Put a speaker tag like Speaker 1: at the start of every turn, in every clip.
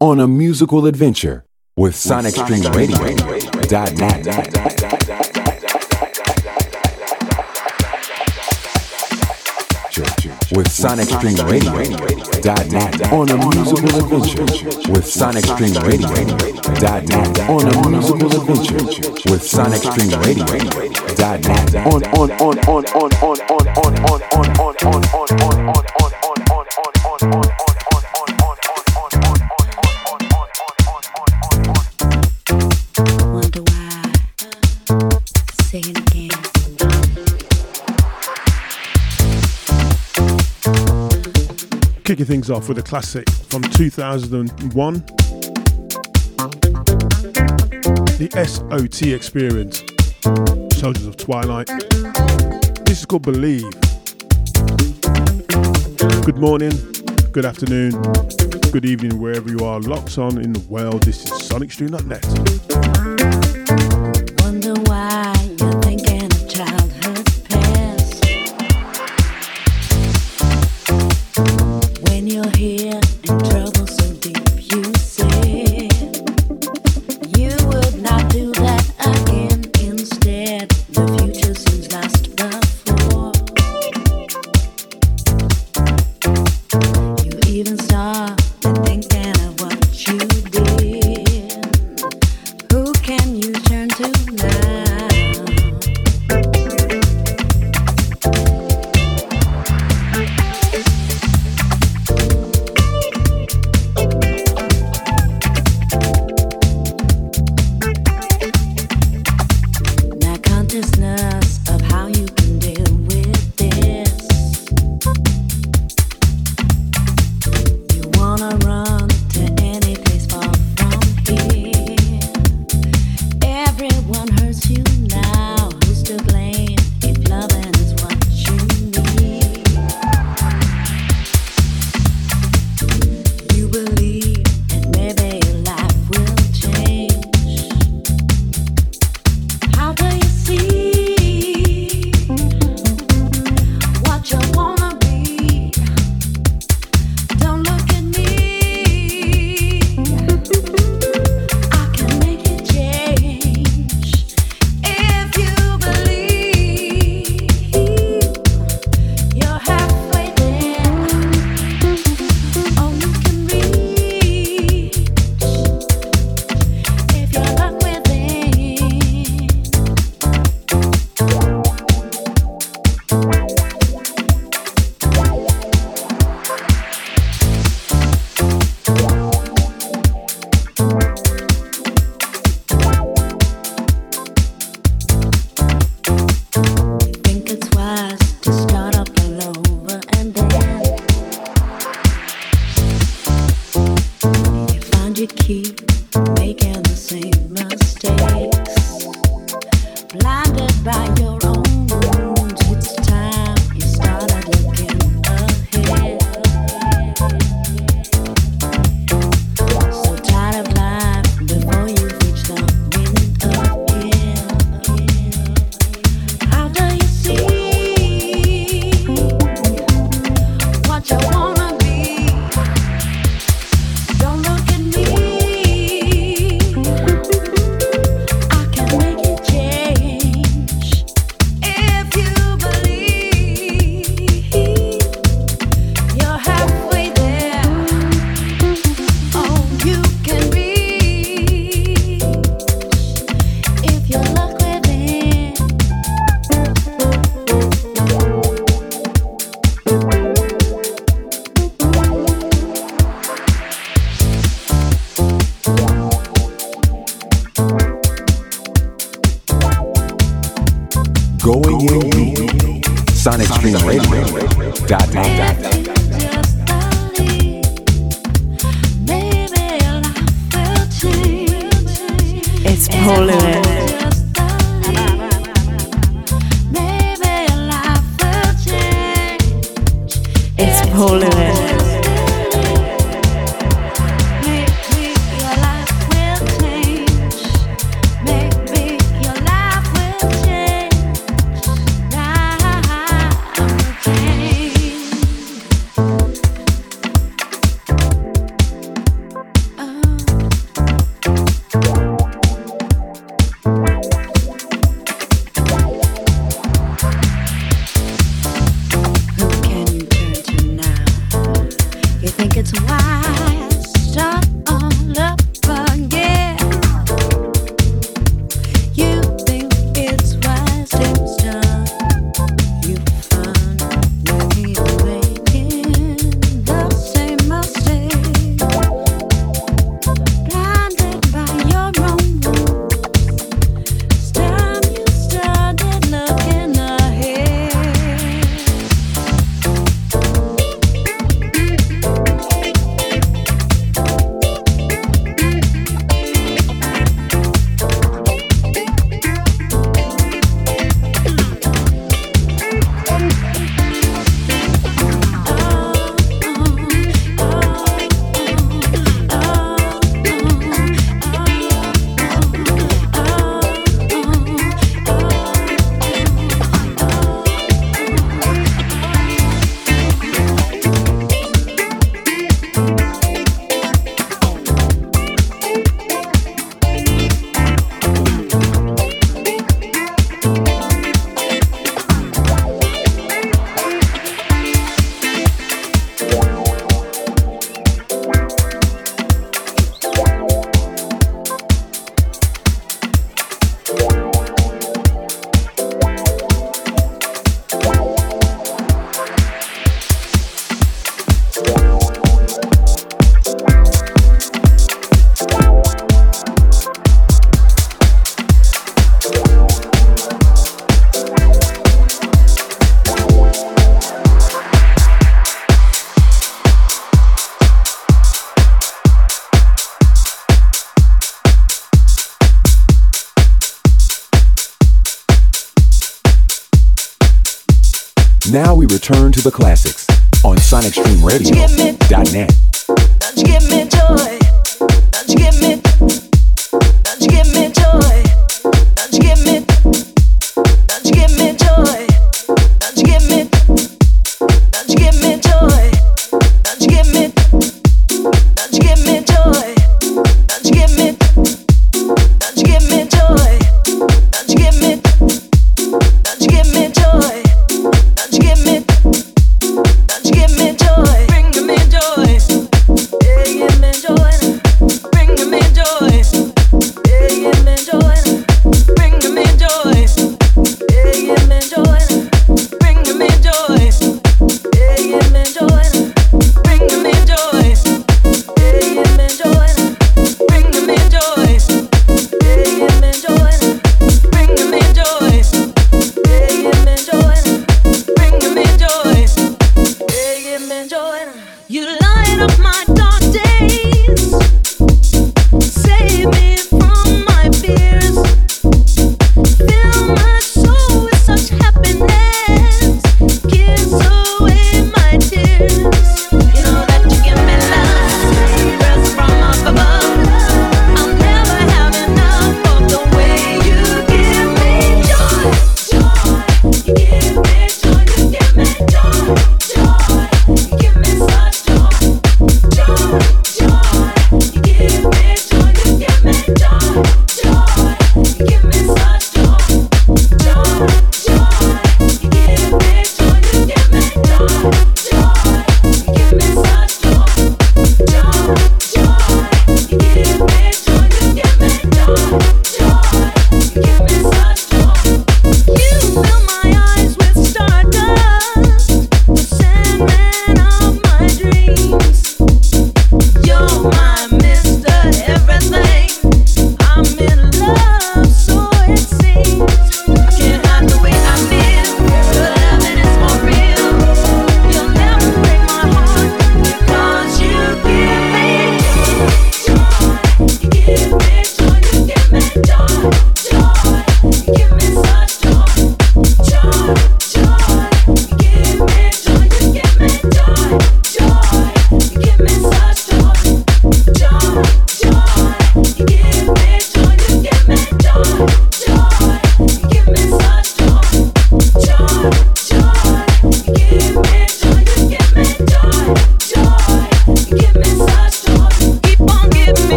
Speaker 1: on a musical adventure with SonicStreamRadio.net. With SonicStreamRadio.net on a musical adventure with SonicStreamRadio.net on a musical adventure with SonicStreamRadio.net on on on on on on on on on on on on on on
Speaker 2: Kicking things off with a classic from 2001 The SOT Experience, Soldiers of Twilight. This is called Believe. Good morning, good afternoon, good evening, wherever you are locked on in the world. This is SonicStream.net.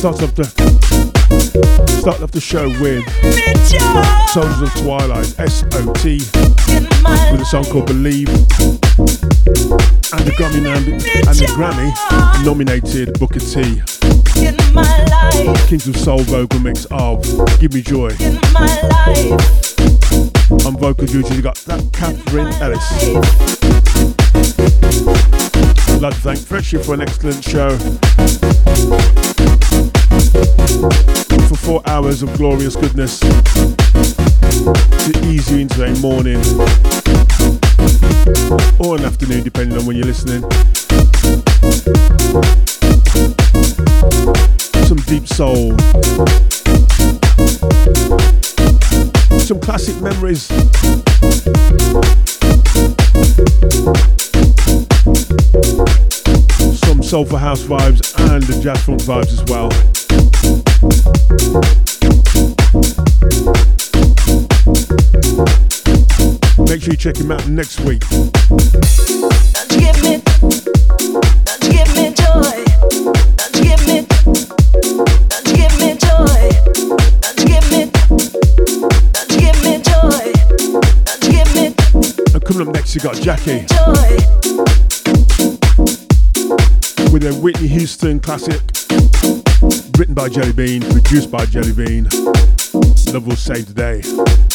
Speaker 3: Start off the start off the show with Soldiers of Twilight, S.O.T. with a song called Believe, and the Grammy and the Grammy nominated Booker T. Kings of Soul vocal mix of Give Me Joy. On vocal duties, you got that Catherine Ellis. I'd like to thank Freshie for an excellent show for four hours of glorious goodness to ease you into a morning or an afternoon, depending on when you're listening.
Speaker 4: Some deep soul, some classic memories. Some soulful house vibes and the jazz funk vibes as well. Make sure you check him out next week.
Speaker 3: That's
Speaker 4: give me That's give me joy? That's give me That's give me joy? That's give it That's give me joy? That's give me
Speaker 3: And
Speaker 4: coming up next, you got Jackie. with a Whitney Houston classic, by Jellybean, produced by Jellybean. Love will save the day.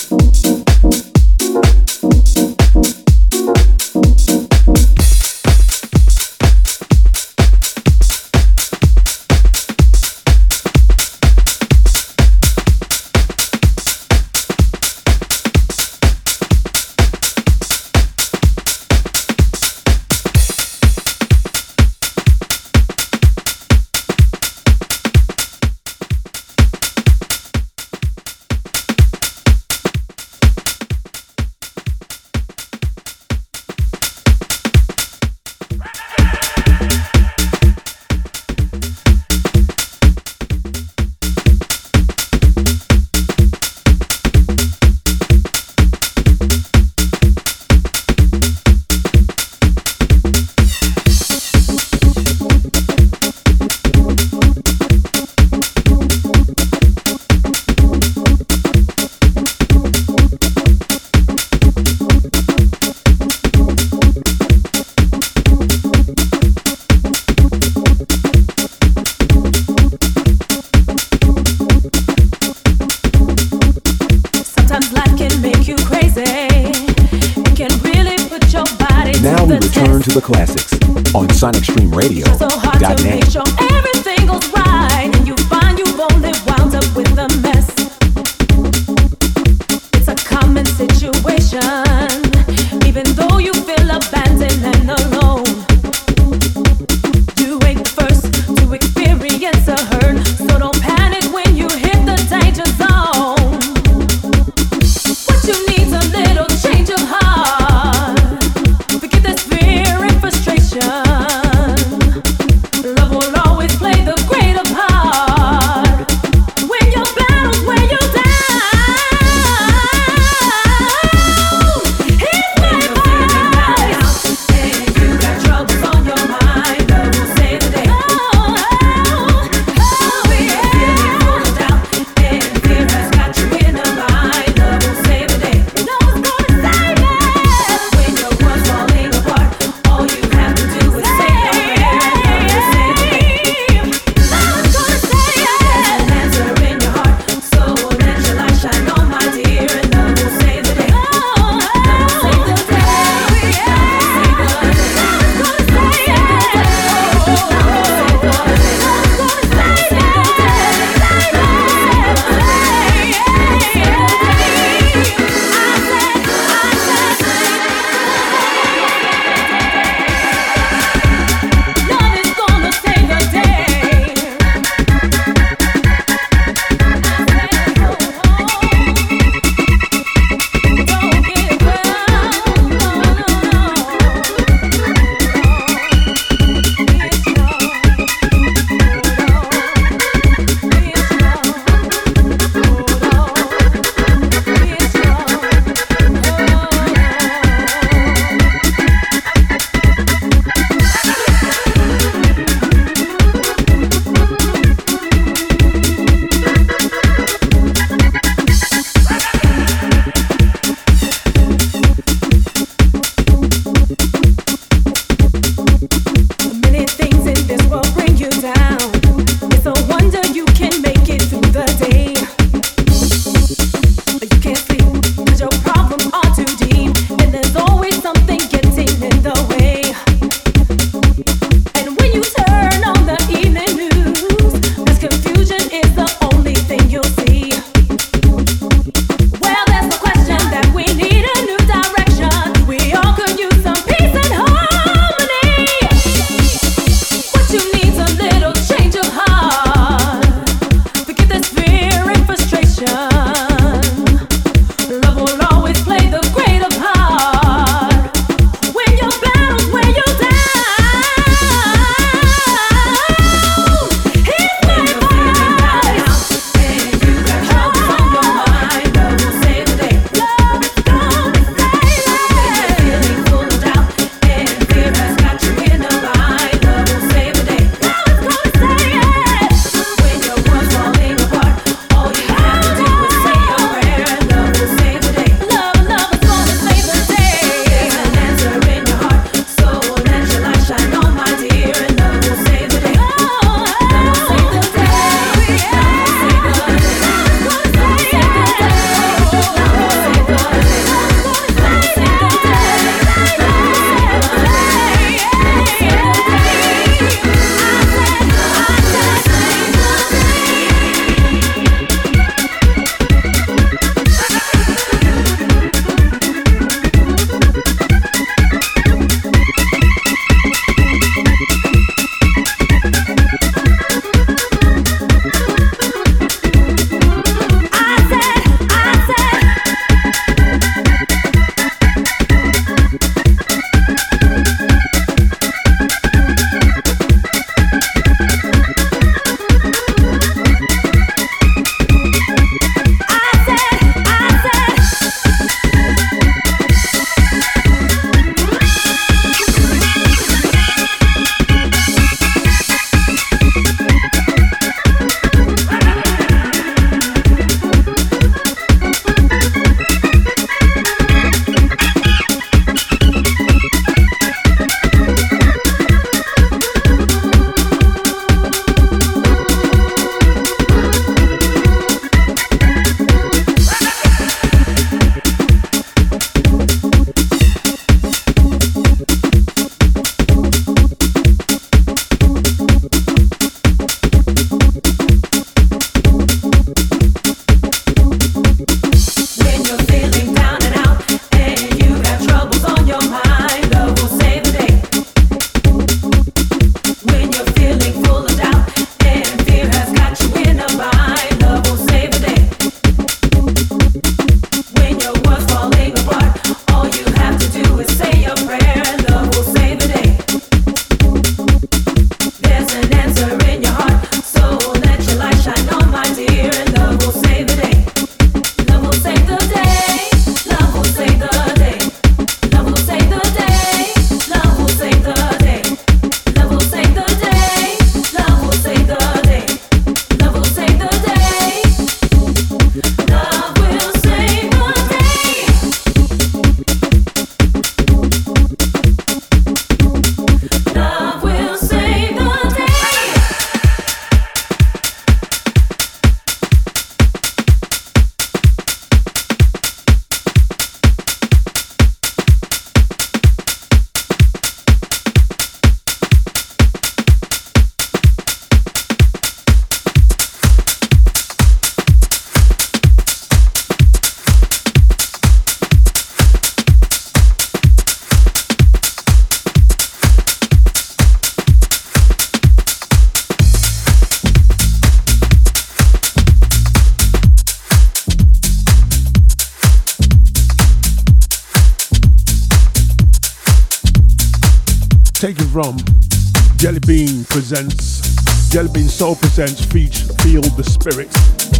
Speaker 5: Soul presents Feature Feel the Spirit,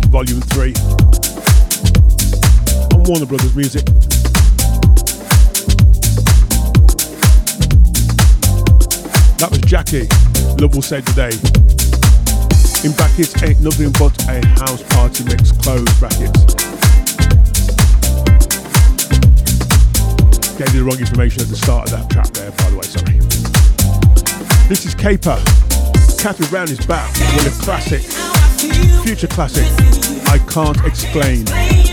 Speaker 5: Volume 3 on Warner Brothers Music. That was Jackie, Love Will Save the Day. In brackets, ain't nothing but a house party mix, close brackets. Gave you the wrong information at the start of that track there, by the way, sorry. This is Caper. Catherine Brown is back with a classic, future classic, I Can't Explain.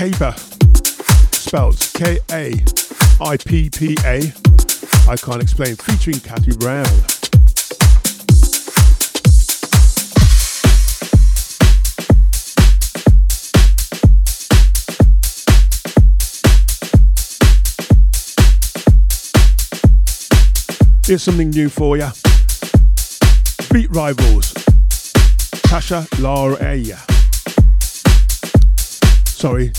Speaker 6: Kaippa, spelled K A I P P A. I can't explain, featuring Kathy Brown. Here's something new for you. Beat Rivals. Tasha Laria. Sorry,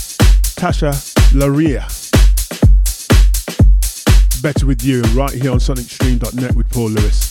Speaker 6: Tasha Laria. Better with you, right here on sonicstream.net with Paul Lewis.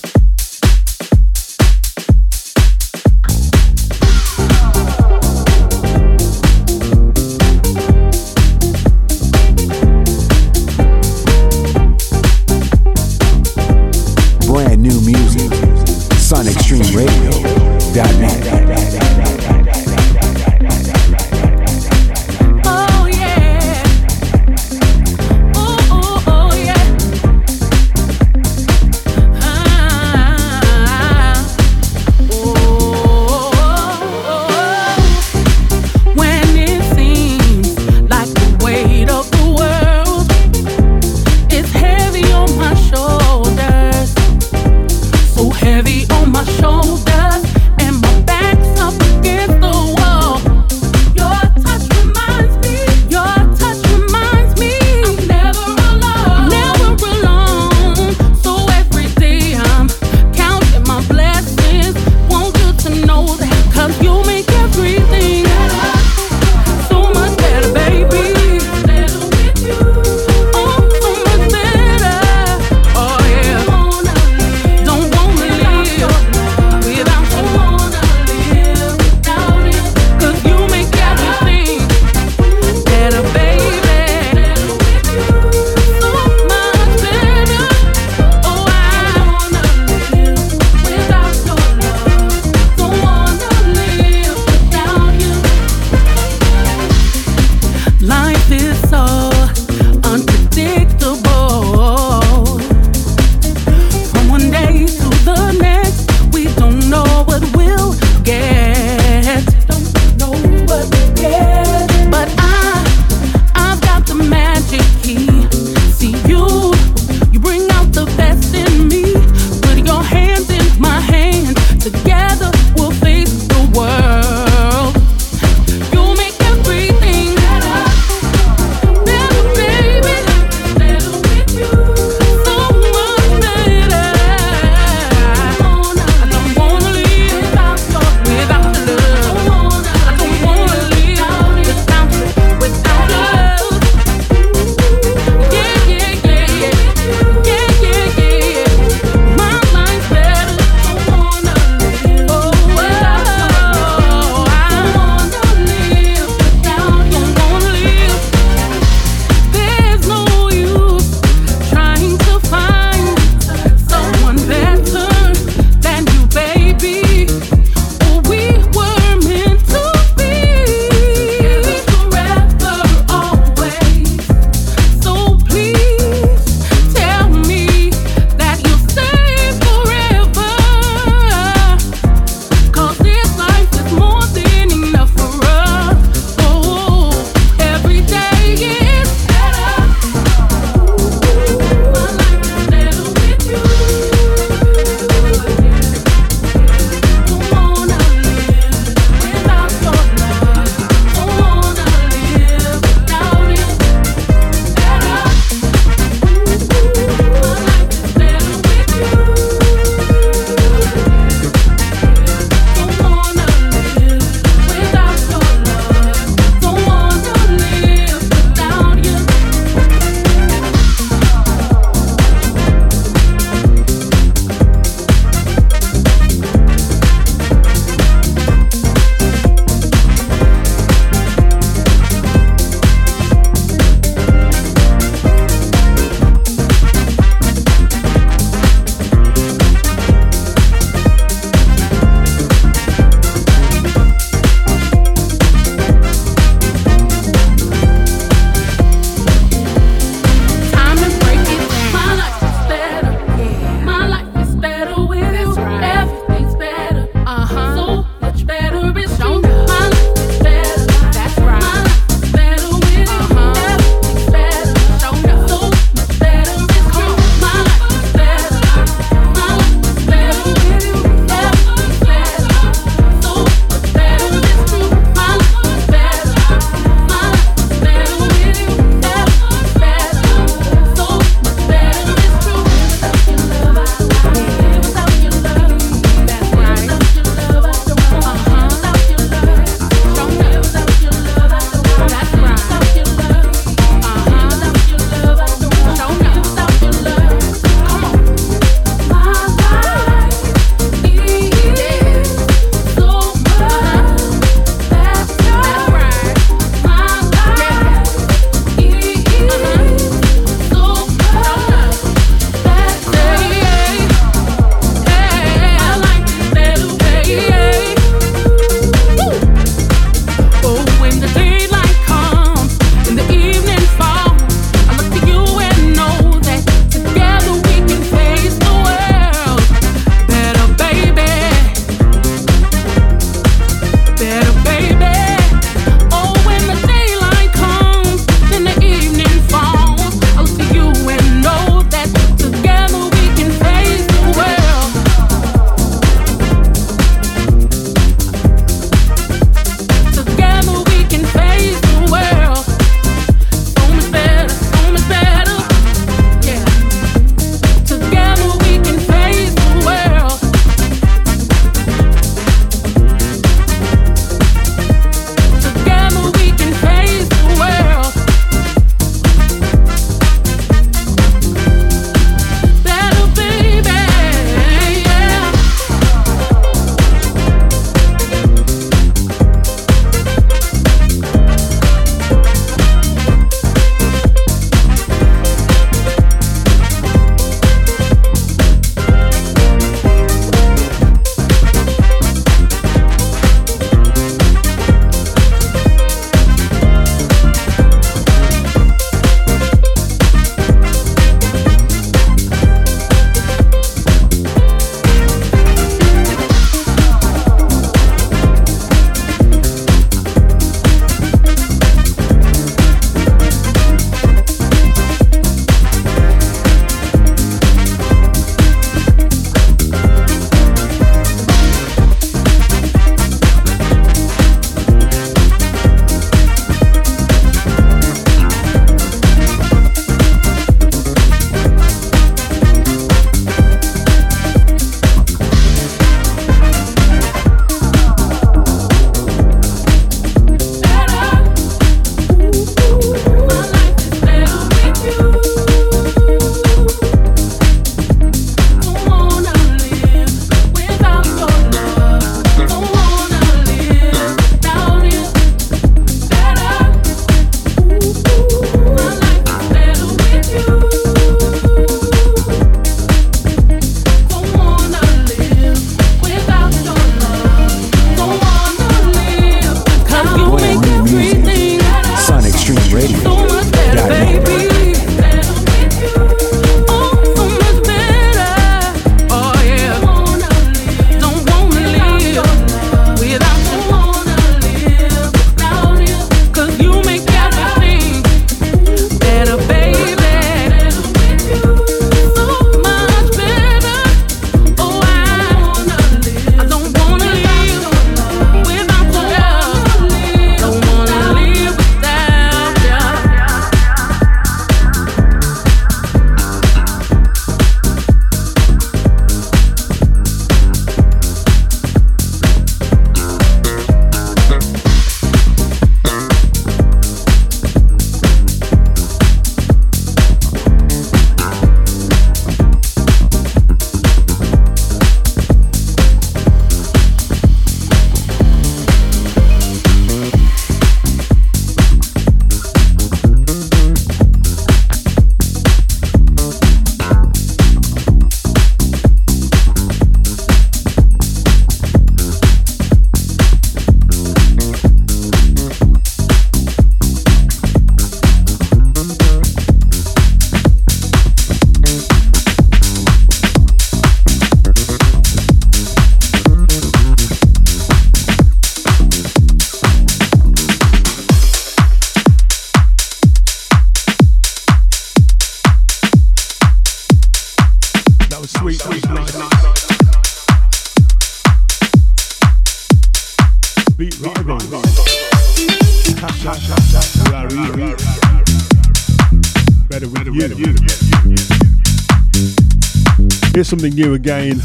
Speaker 7: again,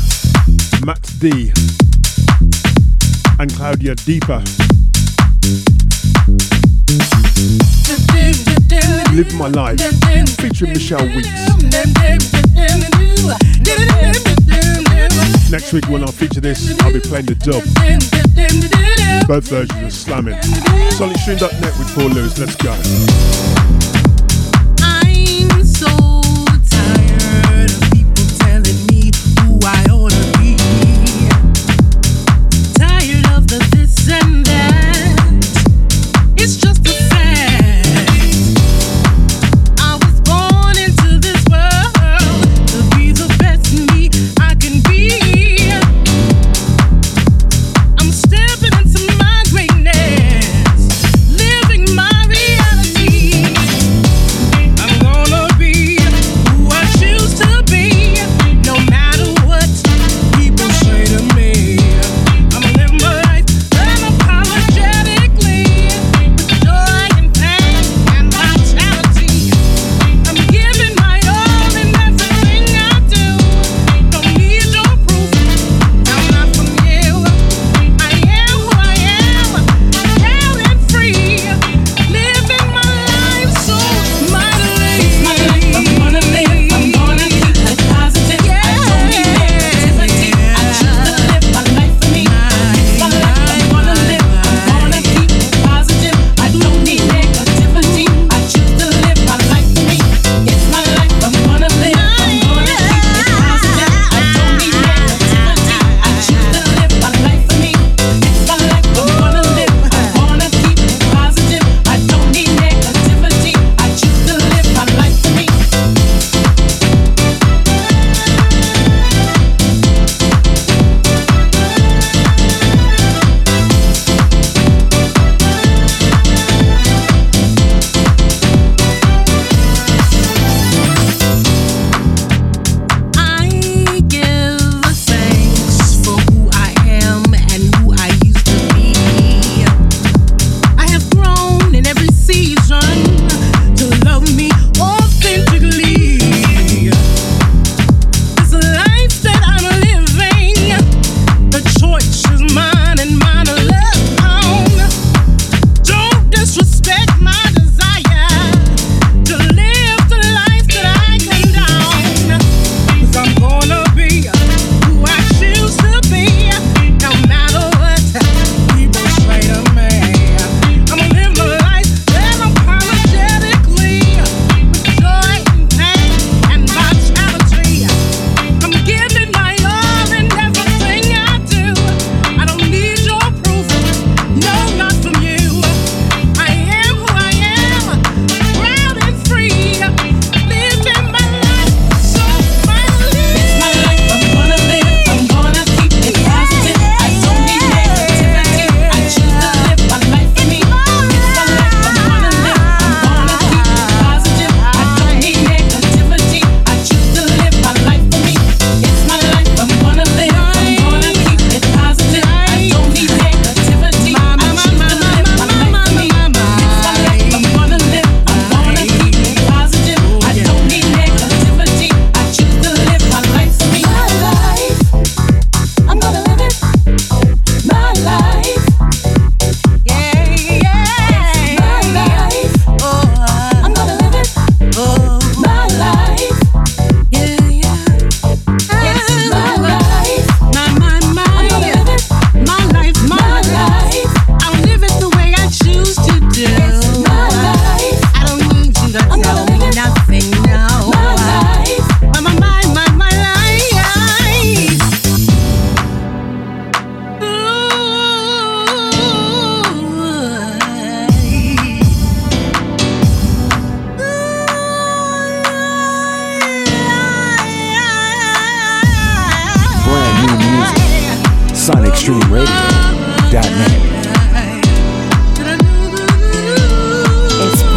Speaker 7: D and Claudia Deeper. Live My Life featuring Michelle Weeks. Next week when I feature this, I'll be playing the dub. Both versions are slamming. SonicStream.net with Paul Lewis. Let's go.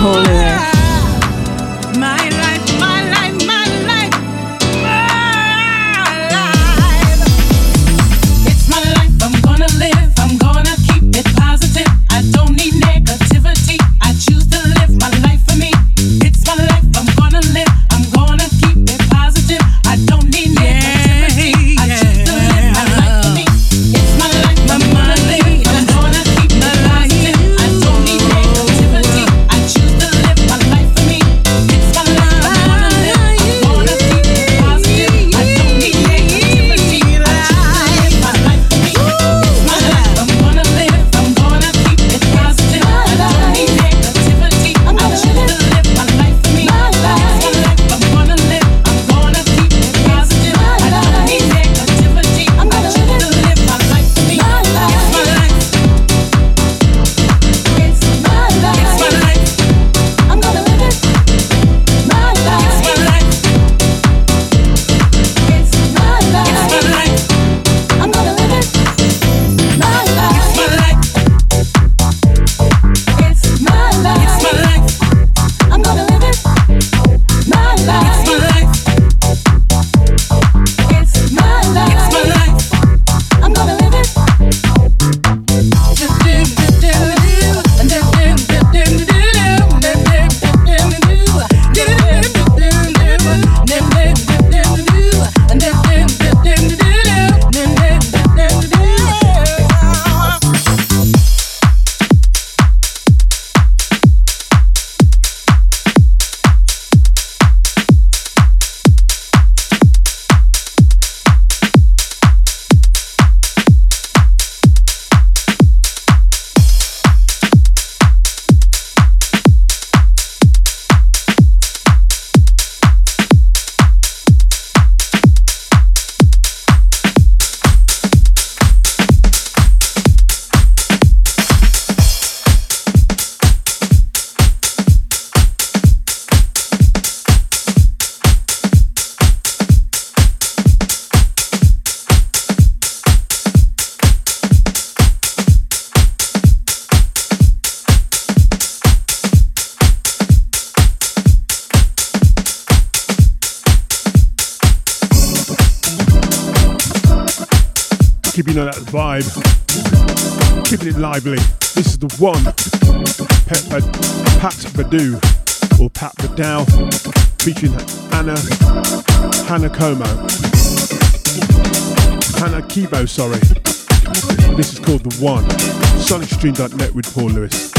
Speaker 8: híjole. One, uh, Pat Badu, or Pat Badow, featuring Anna Hannah Como. Hannah Kibo, sorry. This is called The One. SonicStream.net with Paul Lewis.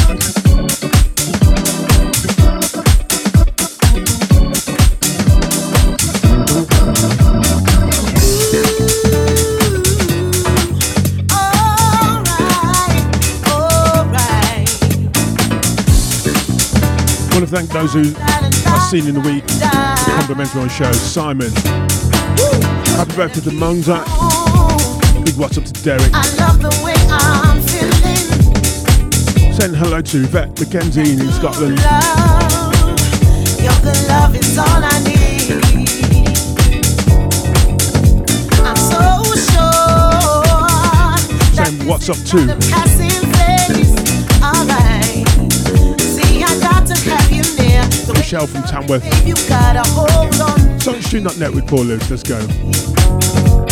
Speaker 8: Want to thank those who I've seen in the week complimentary on show. Simon. Happy birthday to Monza. Big what's up to Derek. Send hello to Yvette McKenzie in Scotland.
Speaker 3: Your good love is all I need. I'm so sure.
Speaker 8: Send what's up to Michelle from Tamworth.
Speaker 3: you gotta hold on.
Speaker 8: SonicStream.net with Paul Lewis. Let's go.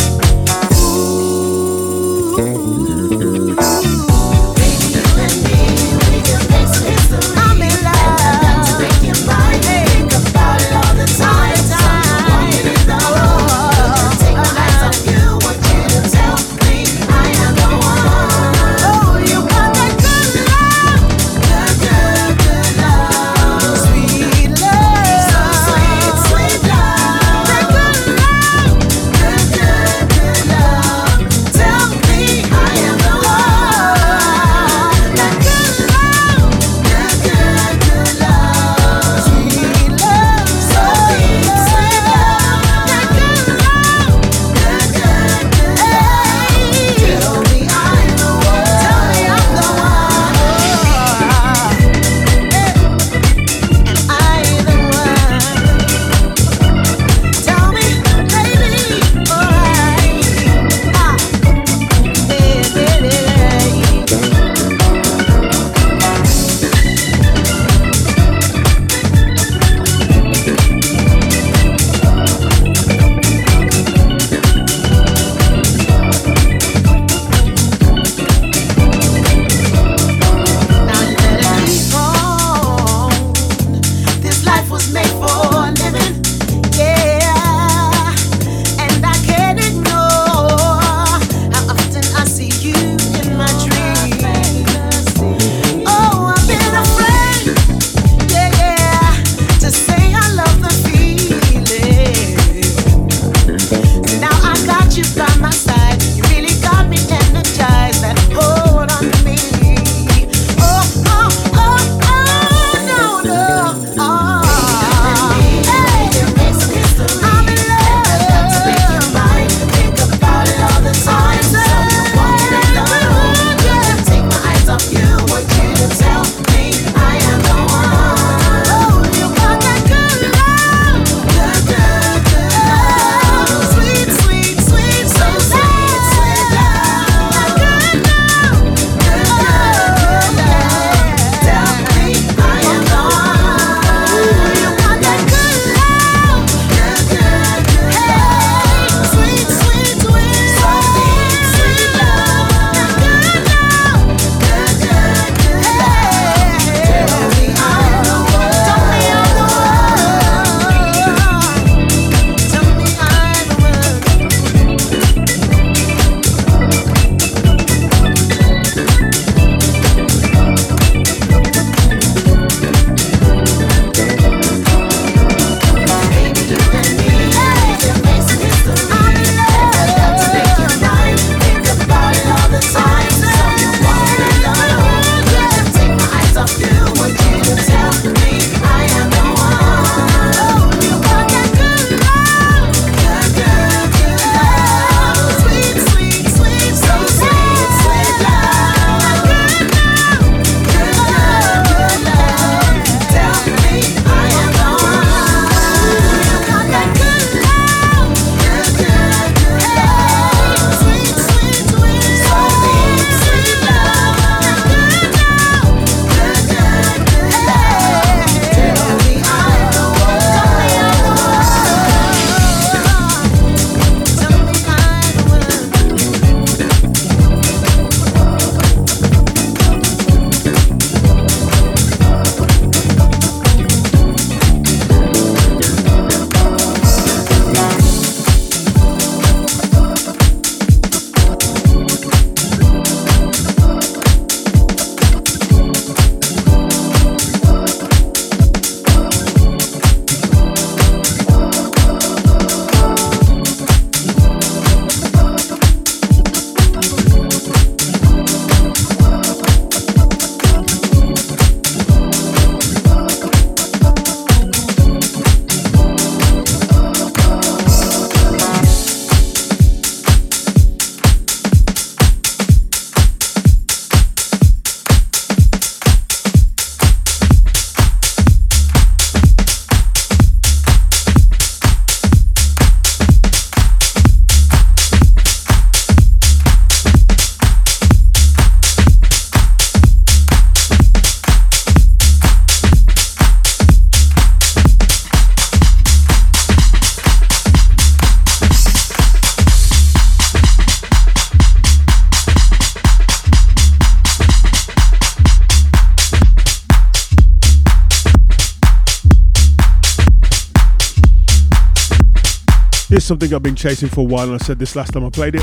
Speaker 3: Something I've been chasing for a while, and I said this last time I played it.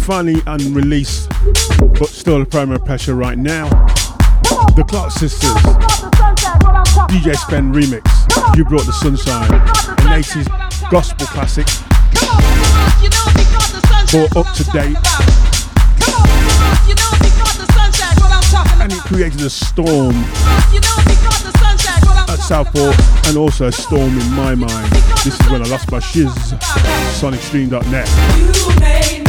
Speaker 3: Finally unreleased, but still a primary pressure right now. The Clark Sisters, DJ Spen remix. You brought the sunshine, an 80s gospel classic. For up to date. And it created a storm Southport and also a storm in my mind. This is when I lost my shiz. SonicStream.net.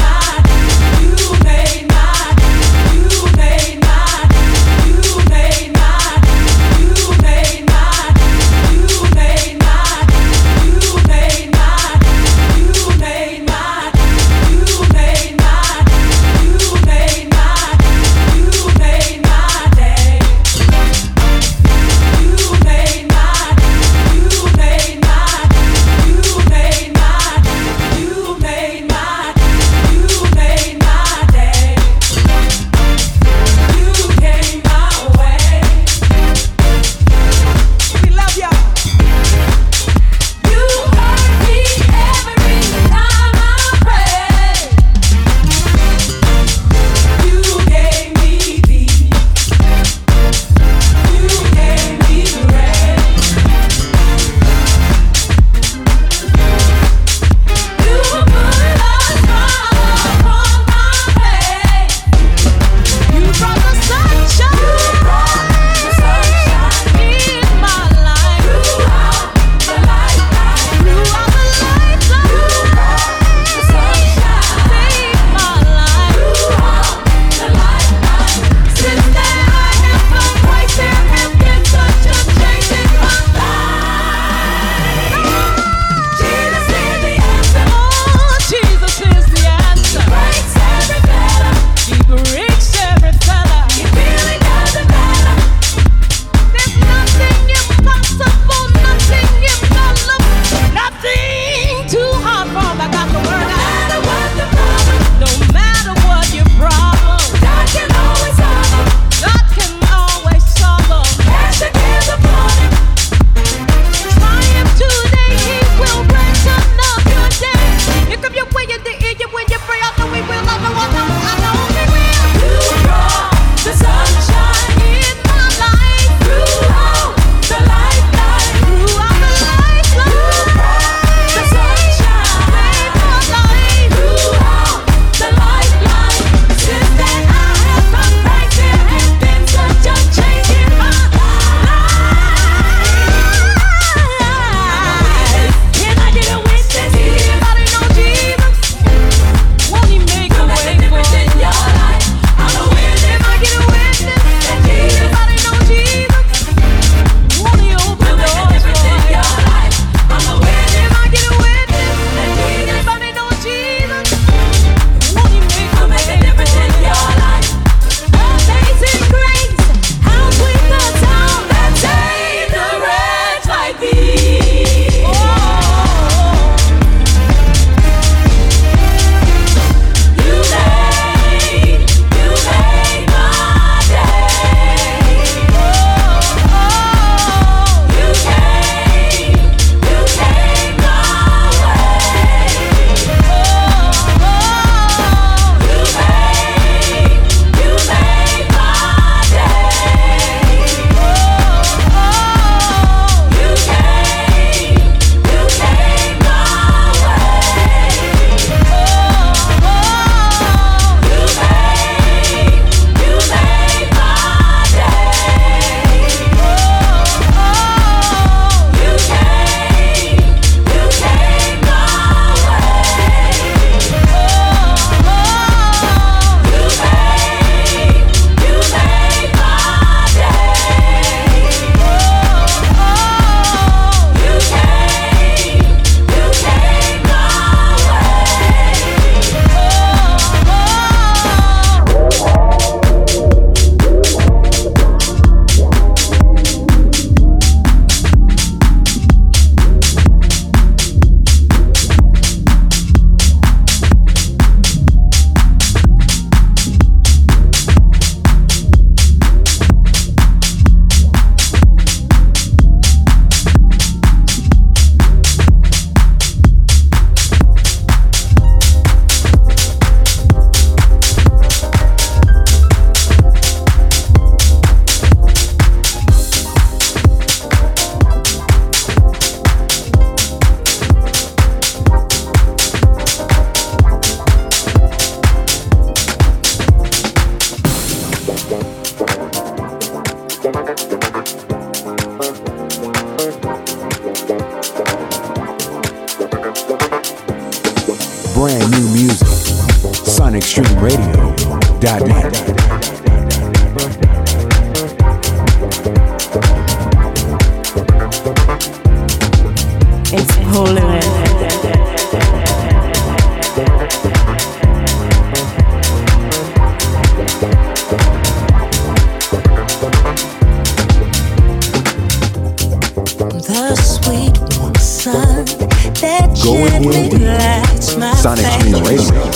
Speaker 2: Sonic Radio.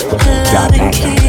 Speaker 2: Sonic Radio.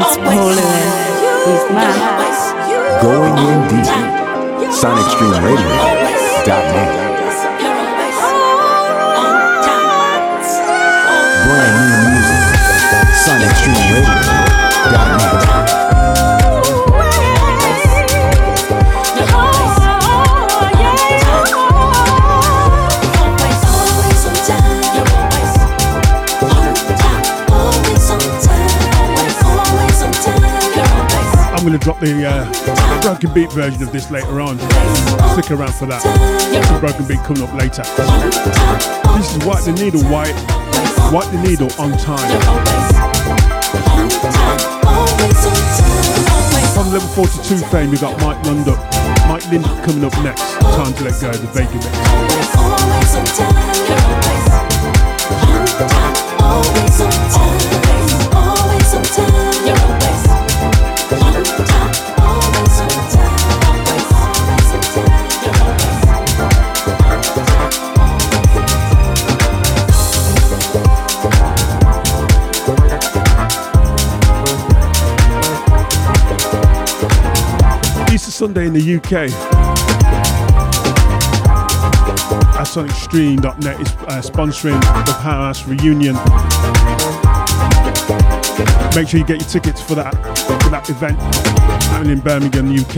Speaker 9: It's Poland with Matt.
Speaker 10: Going in deep. SonicStreamRadio.net. Brand new music. SonicStreamRadio.net.
Speaker 3: drop the uh, broken beat version of this later on. Stick around for that. The broken beat coming up later. This is White the Needle, White. White the Needle on time. From level 42 fame, we got Mike Lindup. Mike Lind coming up next. Time to let go, of the Vega mix. Always on time. Sunday in the UK. At sonicstream.net is uh, sponsoring the Powerhouse reunion. Make sure you get your tickets for that for that event happening in Birmingham, UK.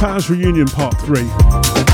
Speaker 3: Powers Reunion Part 3.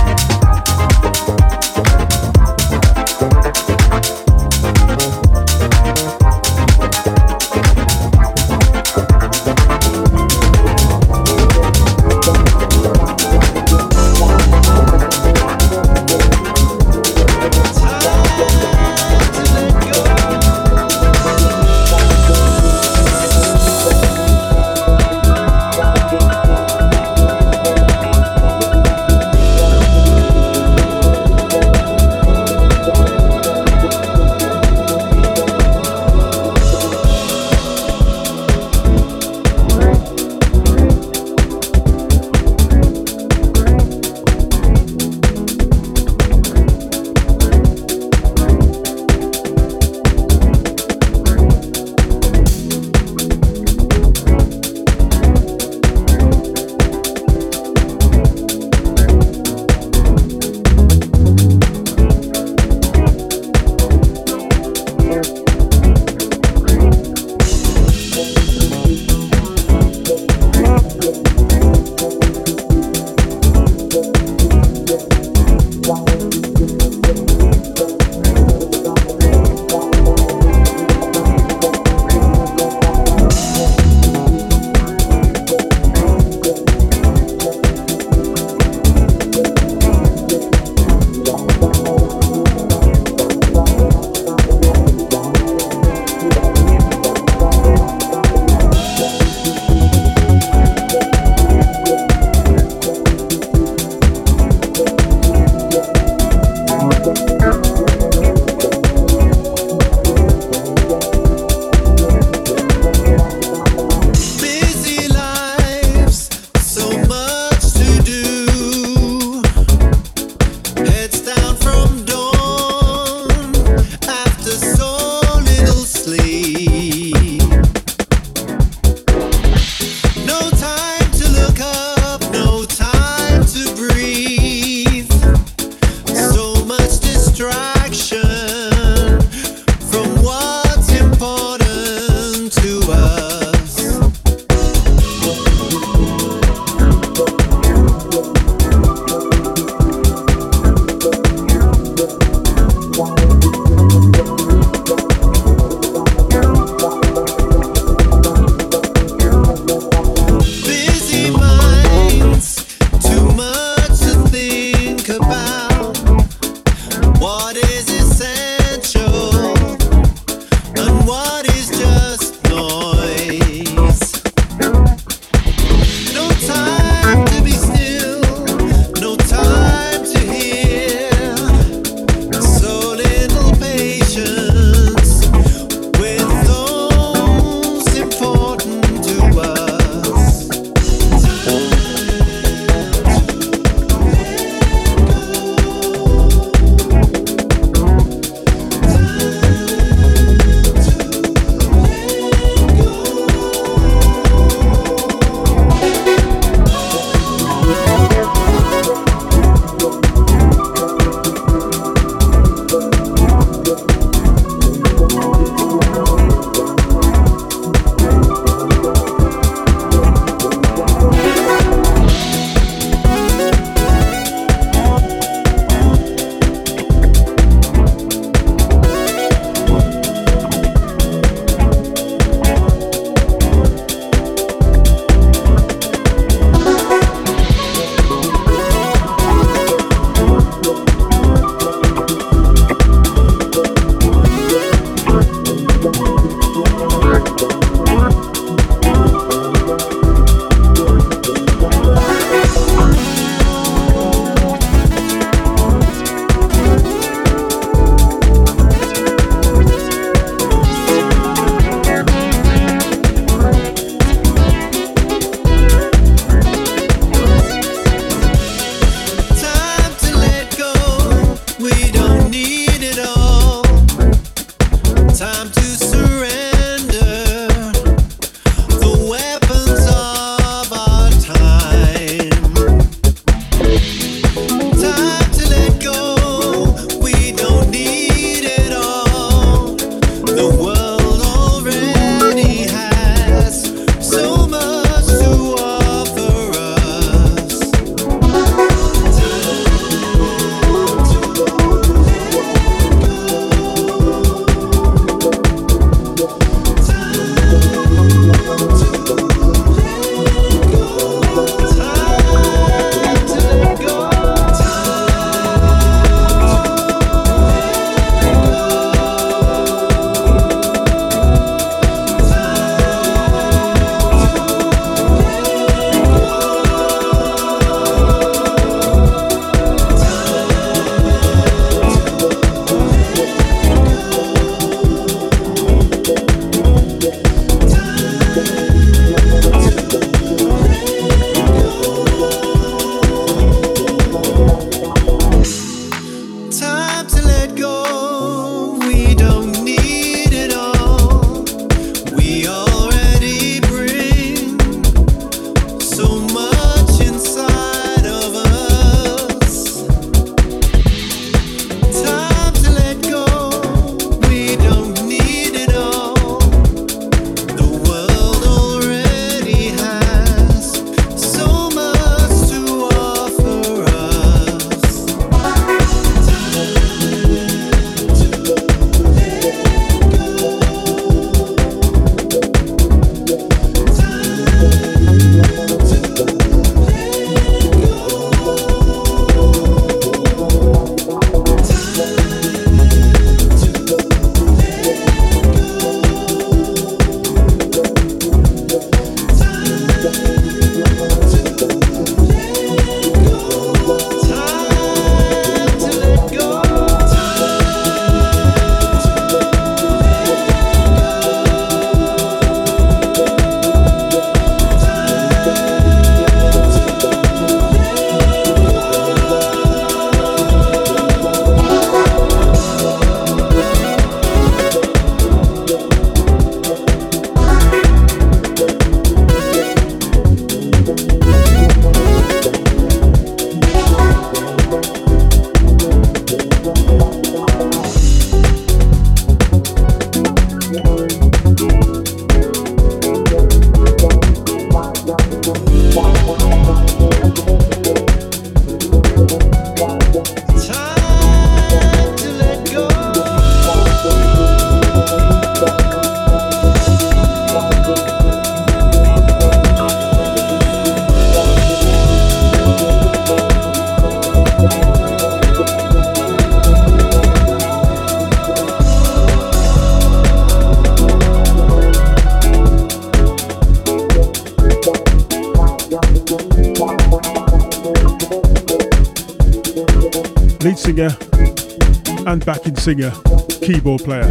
Speaker 3: Singer, keyboard player.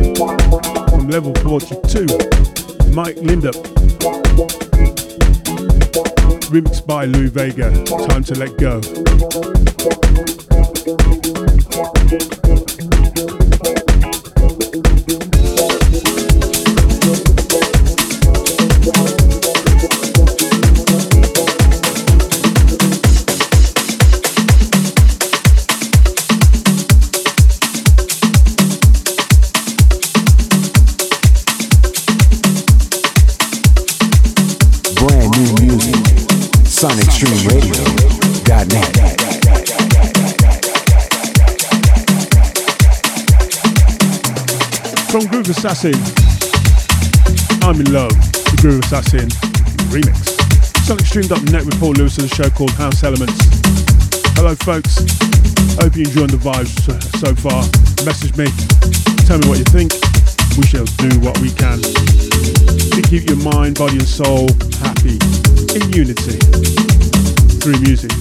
Speaker 3: From level 42, Mike Lindup. Remixed by Lou Vega, Time to Let Go. Assassin, I'm in love, the Groove Assassin remix. SonicStream.net with Paul Lewis and a show called House Elements. Hello, folks. Hope you're enjoying the vibes so far. Message me, tell me what you think. We shall do what we can to keep your mind, body, and soul happy in unity through music.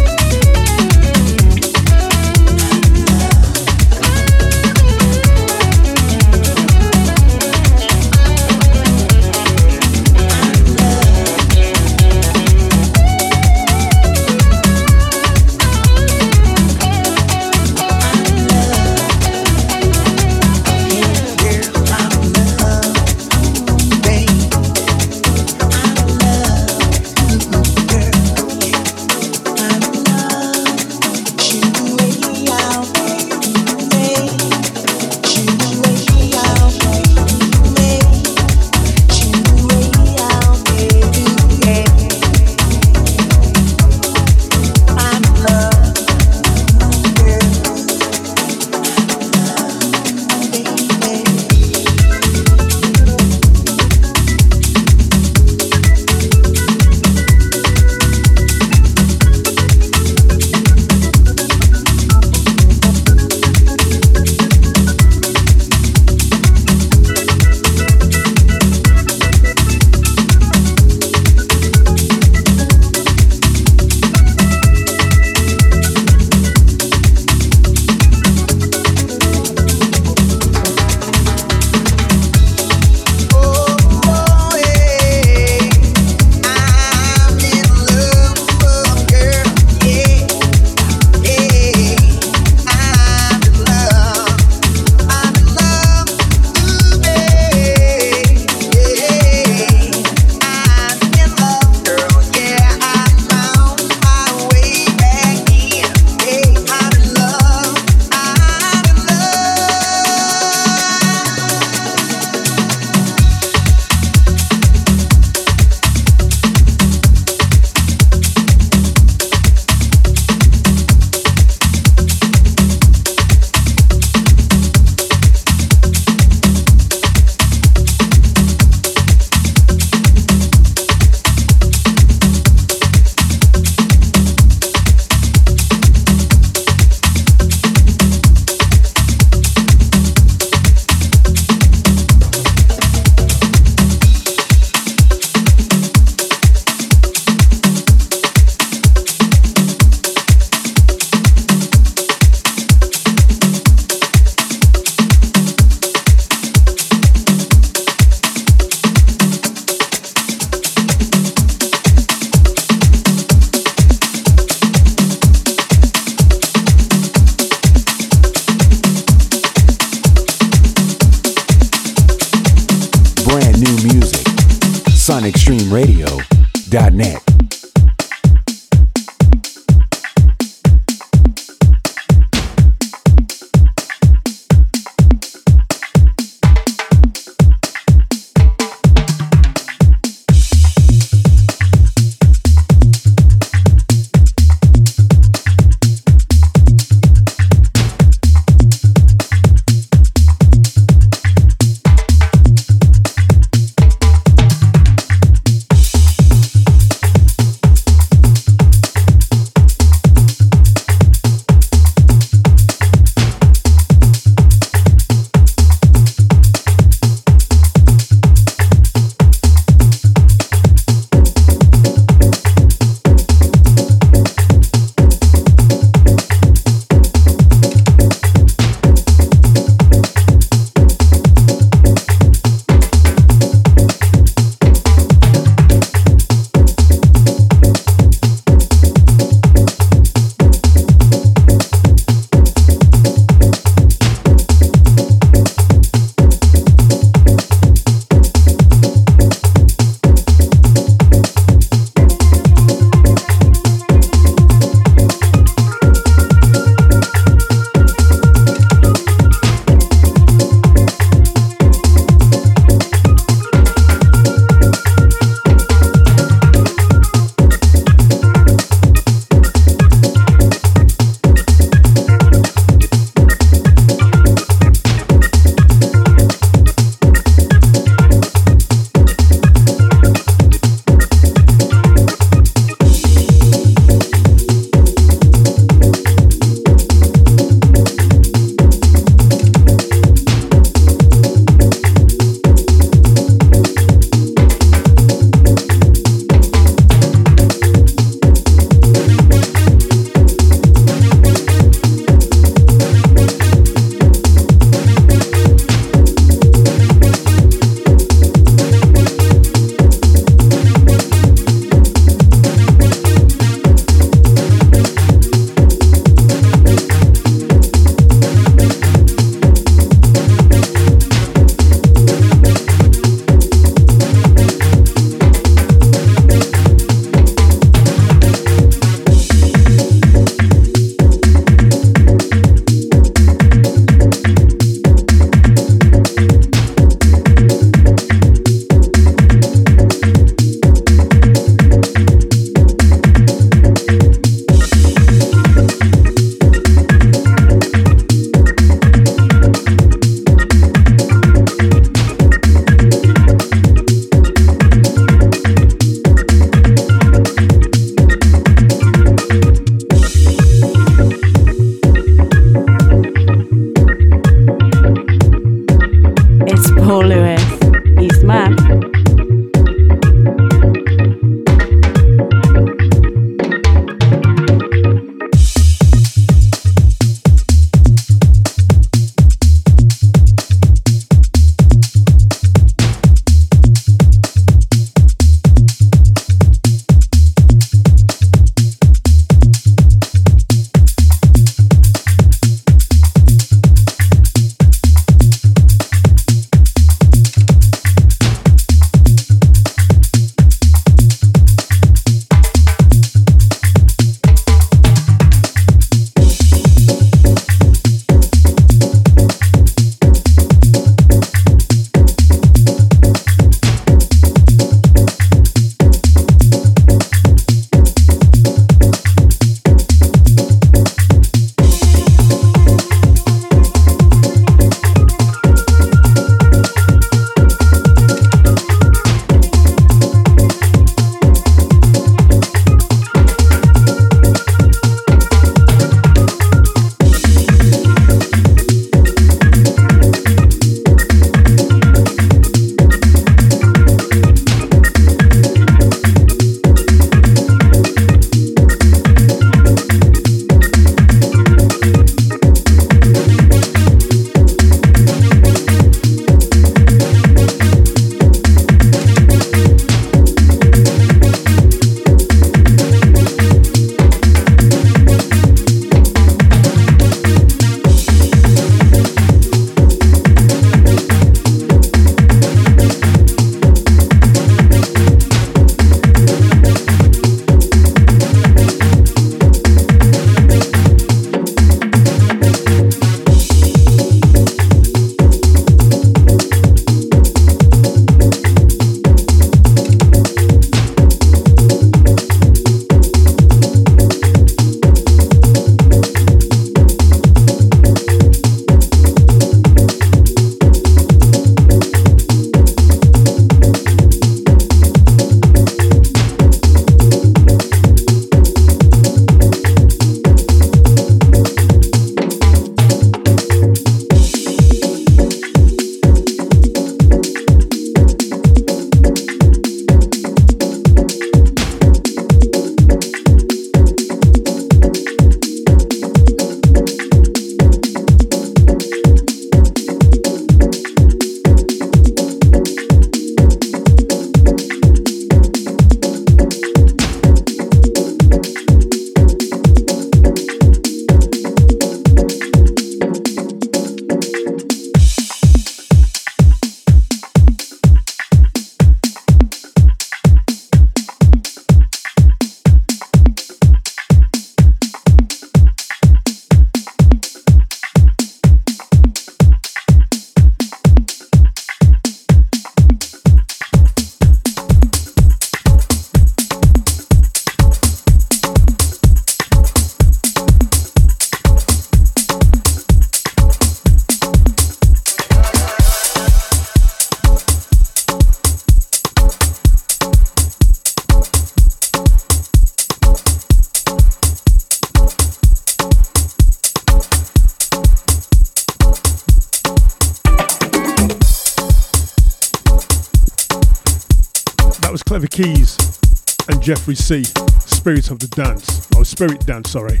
Speaker 3: Jeffrey C. Spirit of the Dance. Oh, Spirit Dance, sorry.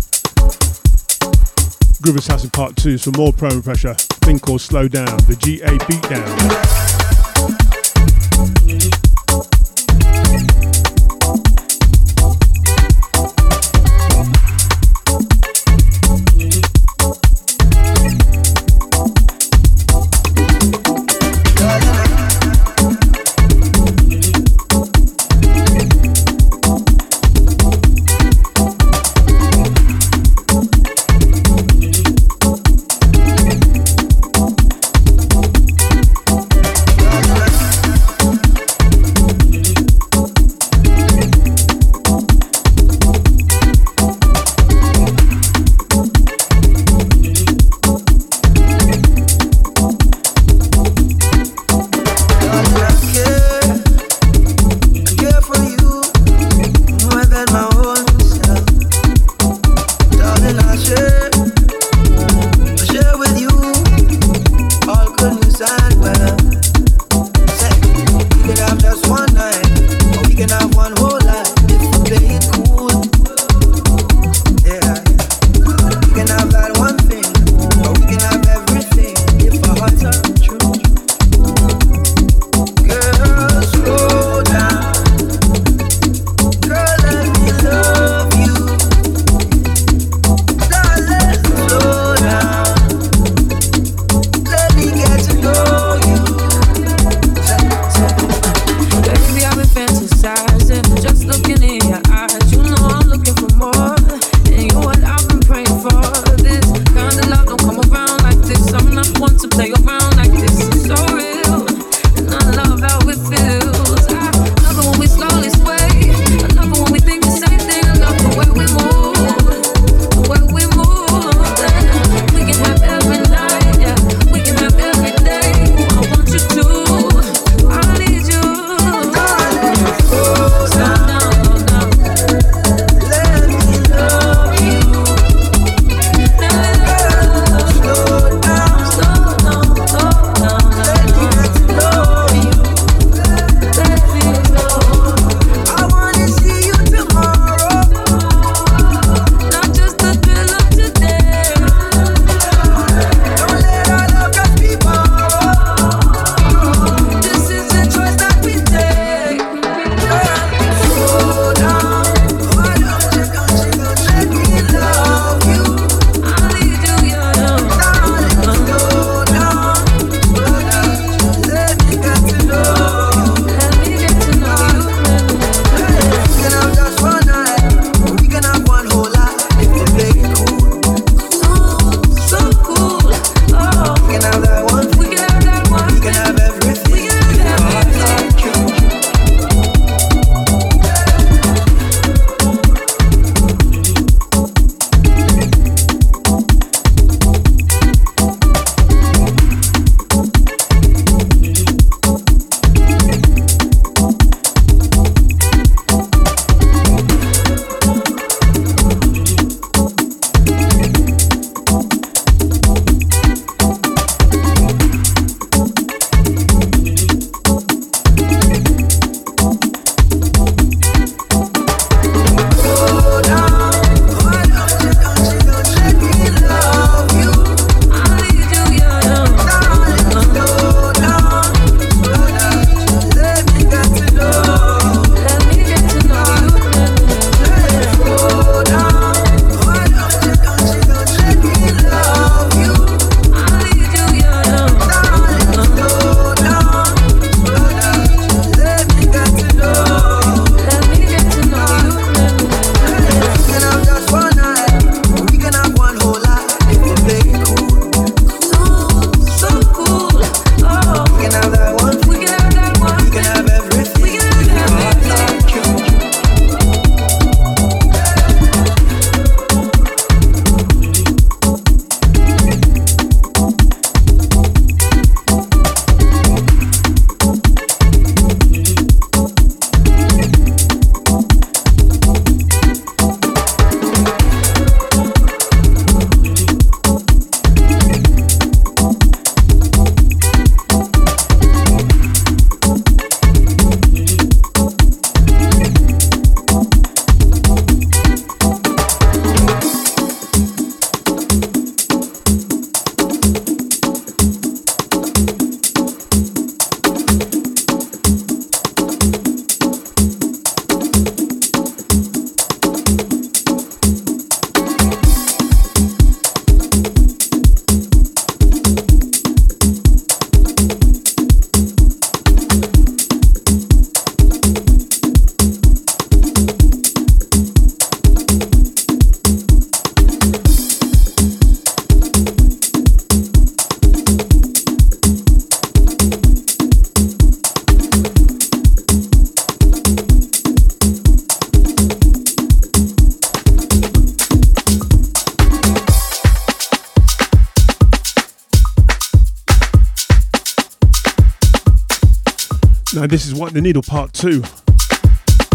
Speaker 3: Groovers House in Part 2 for more promo pressure. Think or slow down. The GA Beatdown. not one to play around.
Speaker 2: I Now this is what the needle part two,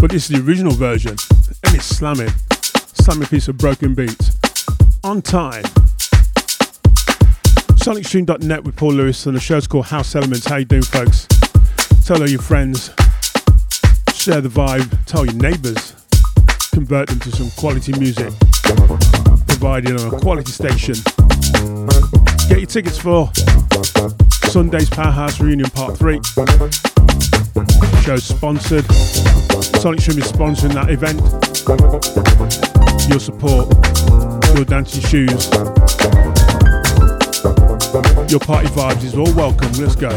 Speaker 2: but this is the original version, and it's slamming, slamming piece of broken beats on time. SonicStream.net with Paul Lewis, and the show's called House Elements. How you doing, folks? Tell all your friends, share the vibe, tell your neighbours, convert them to some quality music provided on a quality station. Get your tickets for Sunday's Powerhouse Reunion Part 3. Show sponsored. Sonic is sponsoring that event. Your support, your dancing shoes, your party vibes is all welcome. Let's go.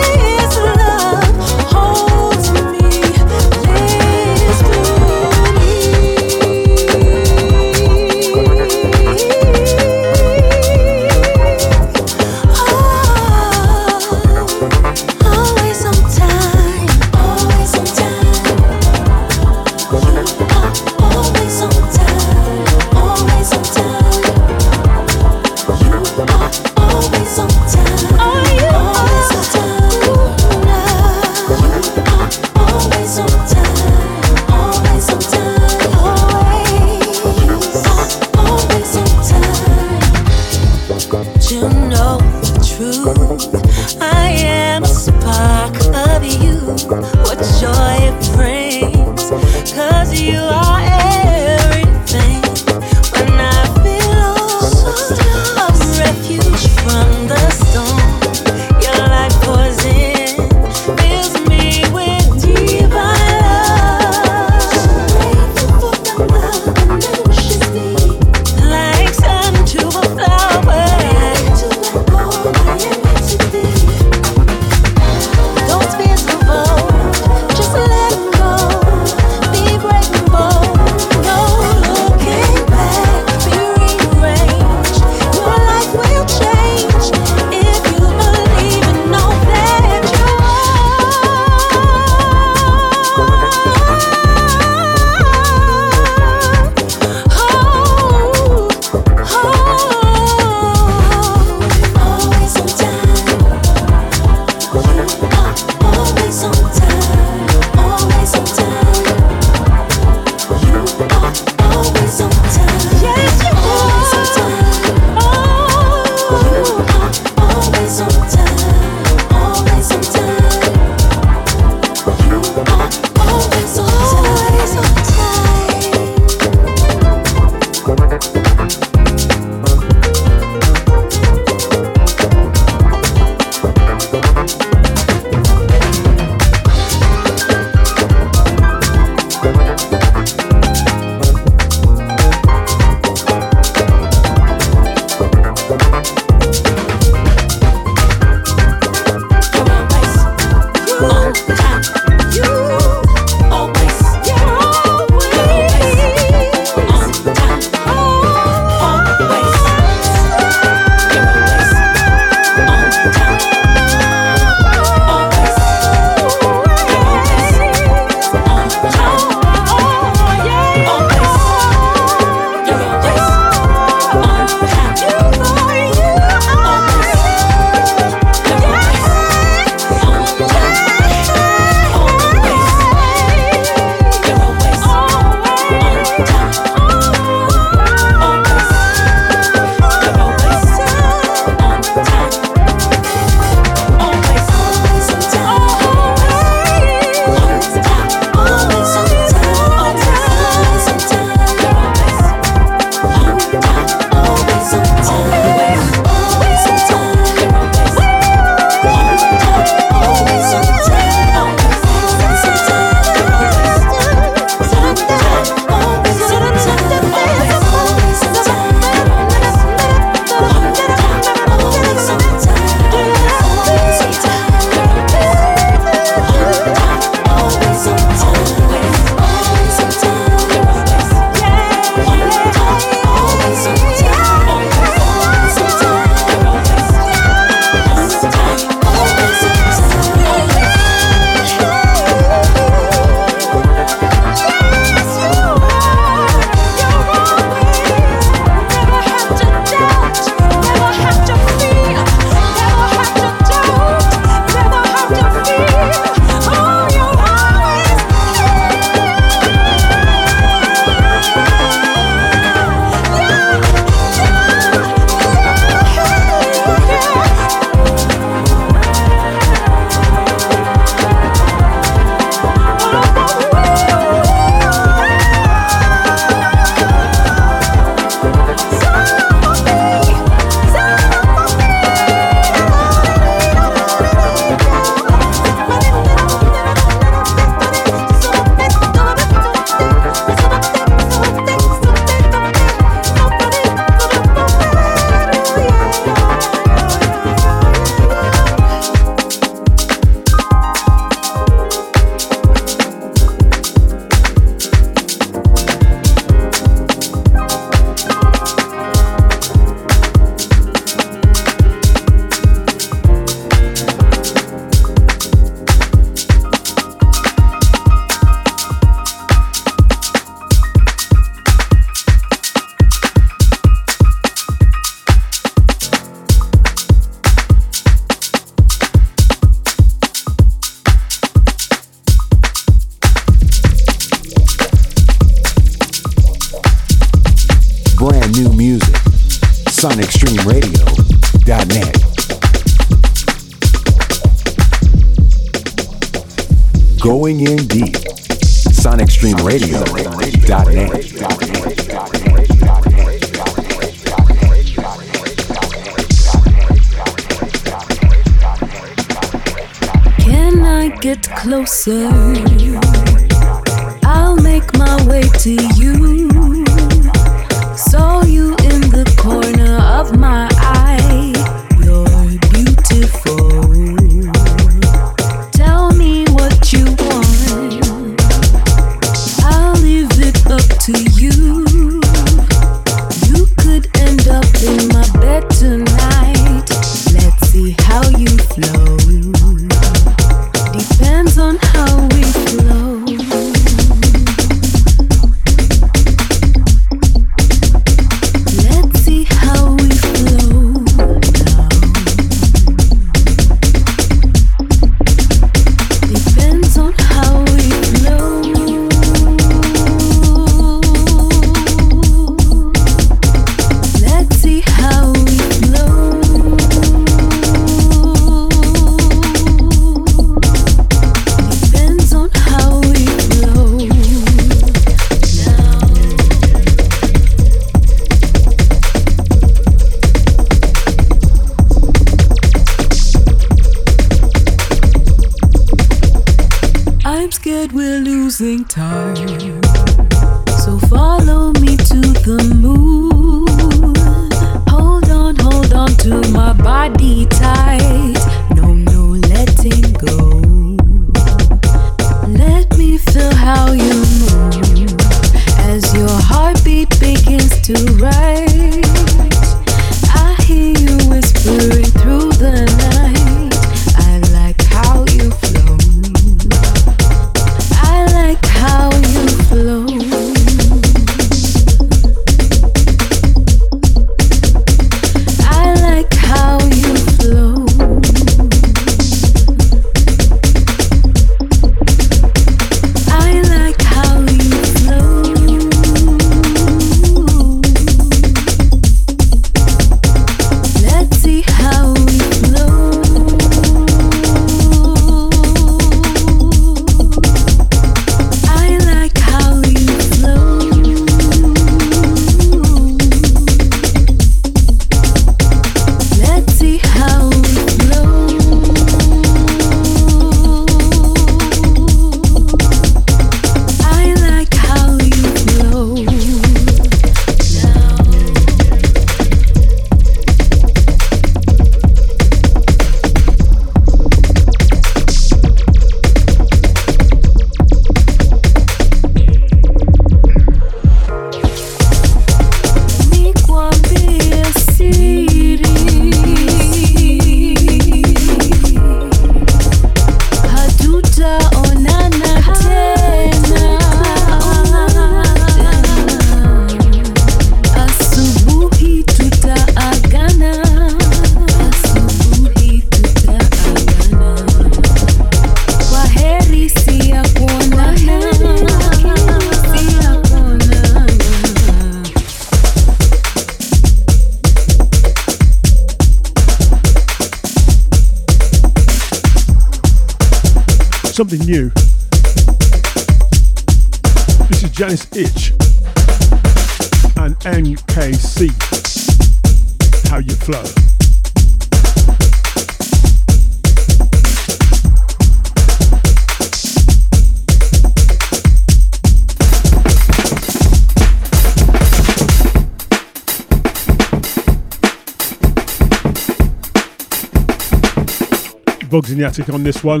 Speaker 10: in
Speaker 11: the
Speaker 3: attic on this one.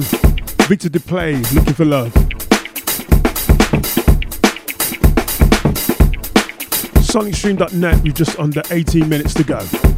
Speaker 3: Victor Duplaix, looking for love. SonicStream.net, we've just under 18 minutes to go.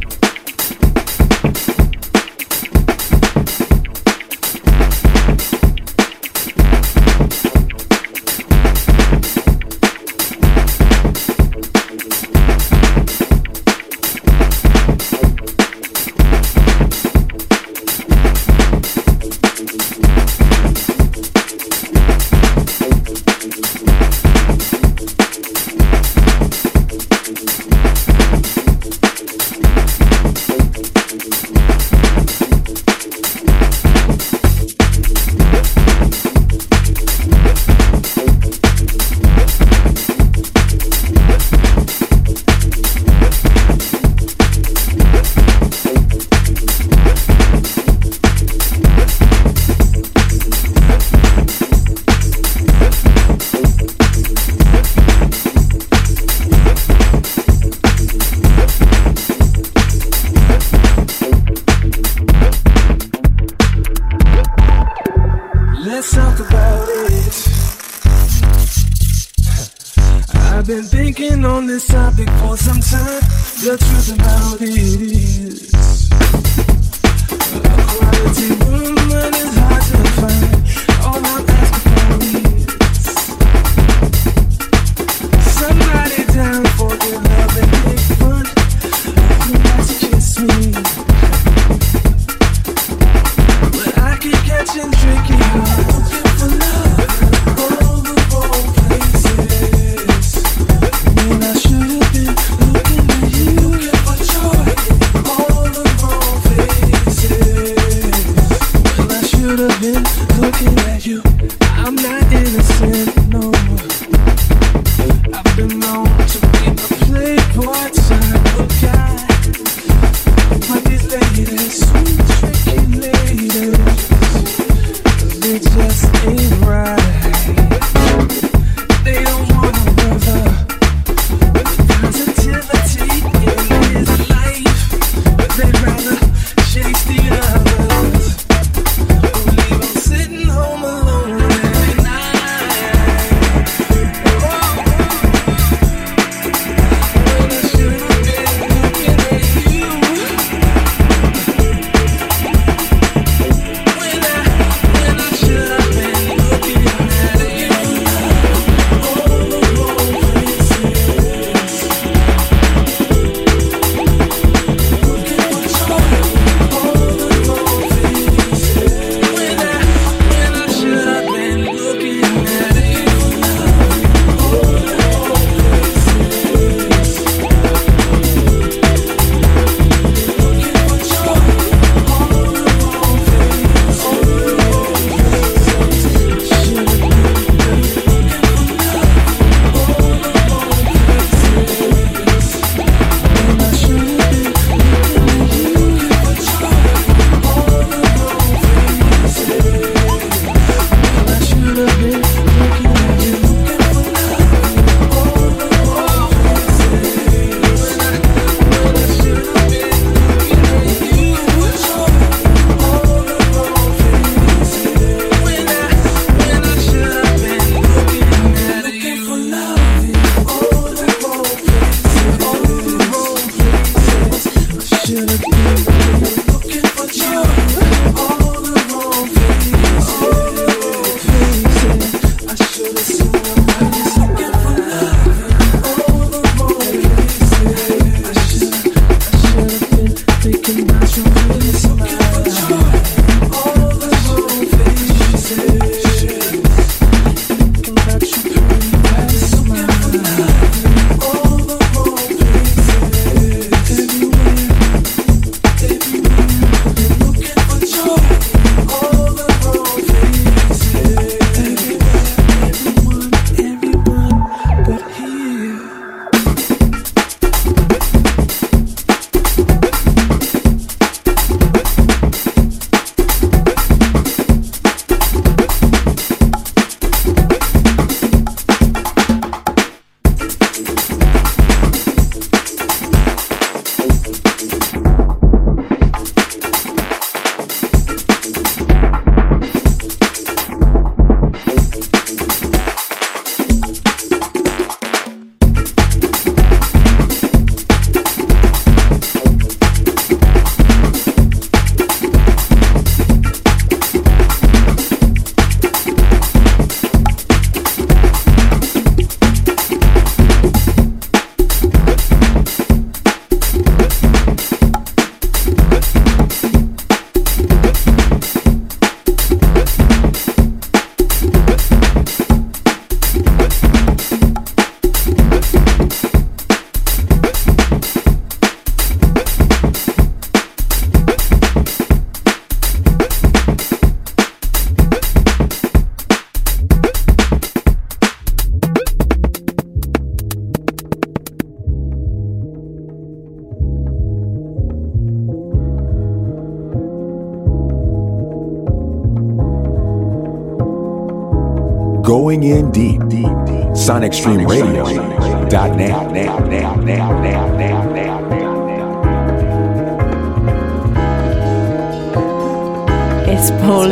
Speaker 9: Paul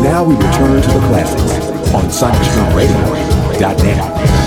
Speaker 1: Now we return to the classics on SonicStreamRadio.net.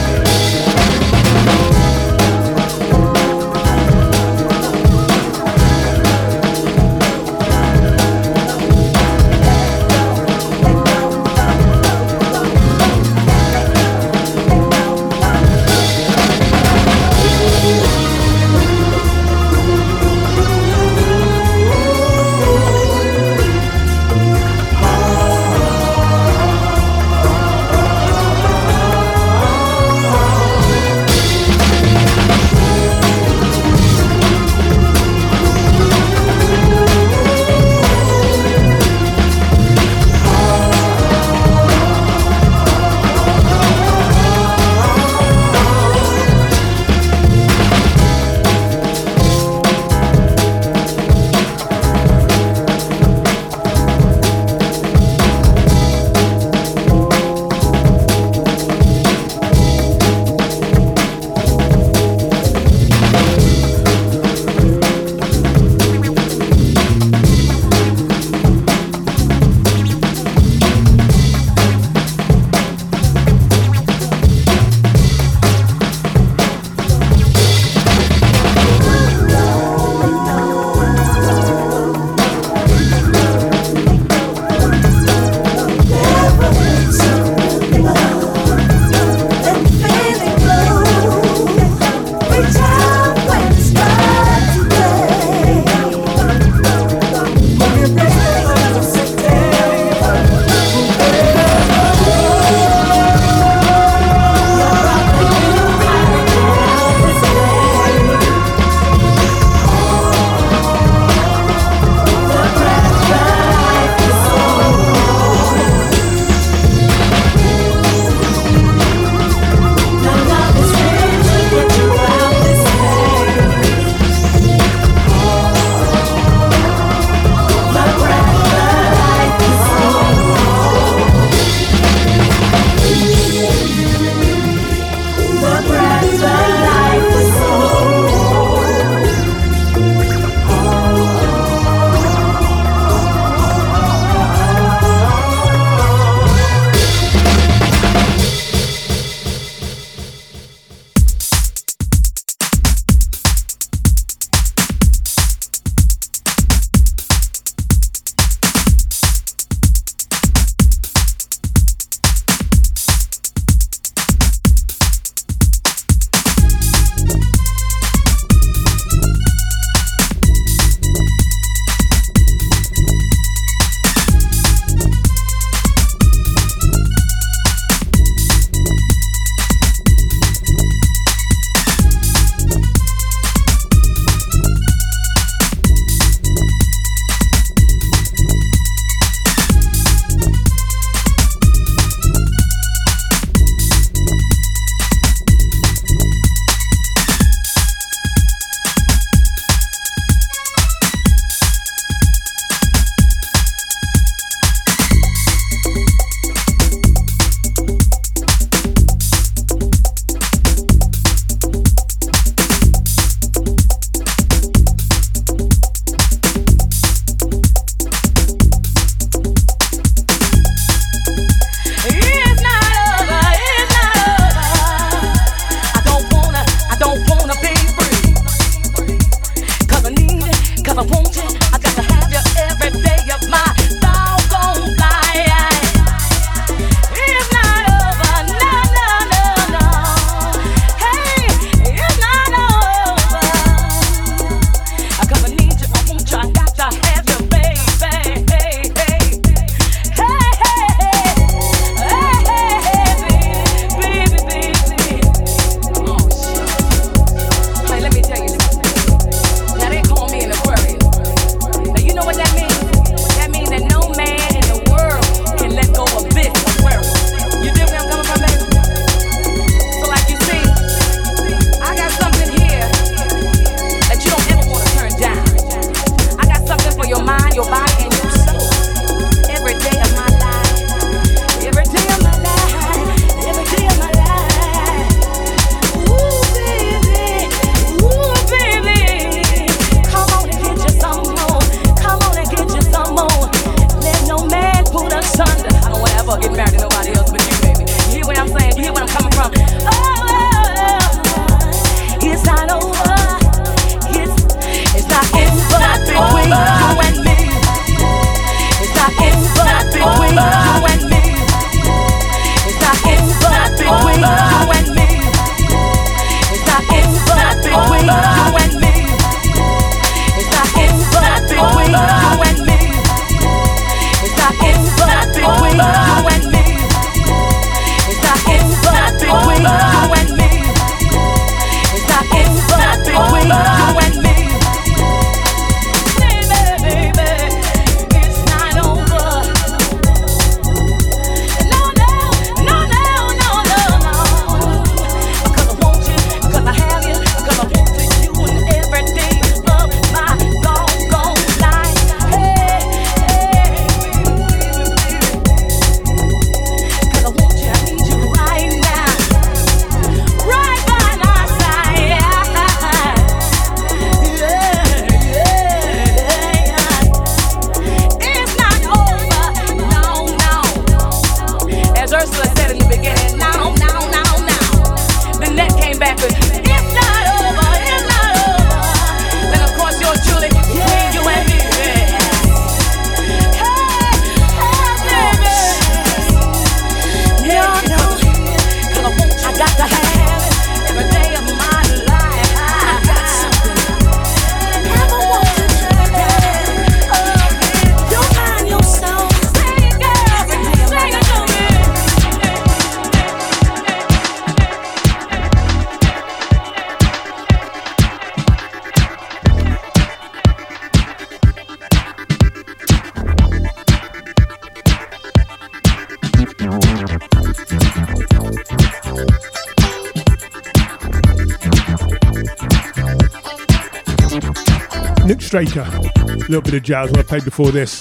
Speaker 12: little bit of jazz I played before this.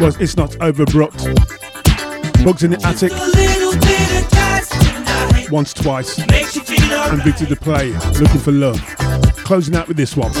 Speaker 12: Was It's Not Overbrooked. Bugz in the Attic. Once, twice. And Victor Duplaix. Looking for love. Closing out with this one.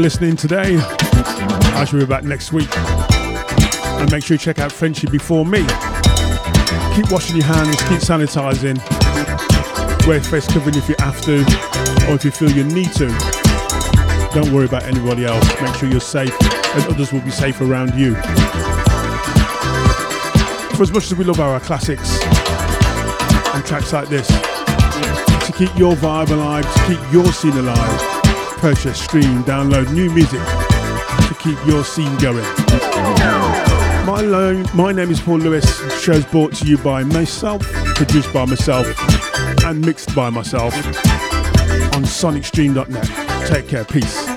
Speaker 12: Listening today. I shall be back next week. And make sure you check out Friendship Before Me. Keep washing your hands, keep sanitizing. Wear face covering if you have to, or if you feel you need to. Don't worry about anybody else. Make sure you're safe, and others will be safe around you. For as much as we love our classics and tracks like this, to keep your vibe alive, to keep your scene alive, purchase, stream, download new music to keep your scene going. My, lo- my name is Paul Lewis. Show's brought to you by myself, produced by myself, and mixed by myself on sonicstream.net. Take care. Peace.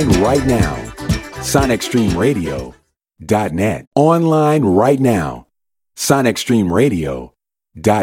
Speaker 1: Online right now. SonicStreamRadio.net. Online right now. SonicStreamRadio.net.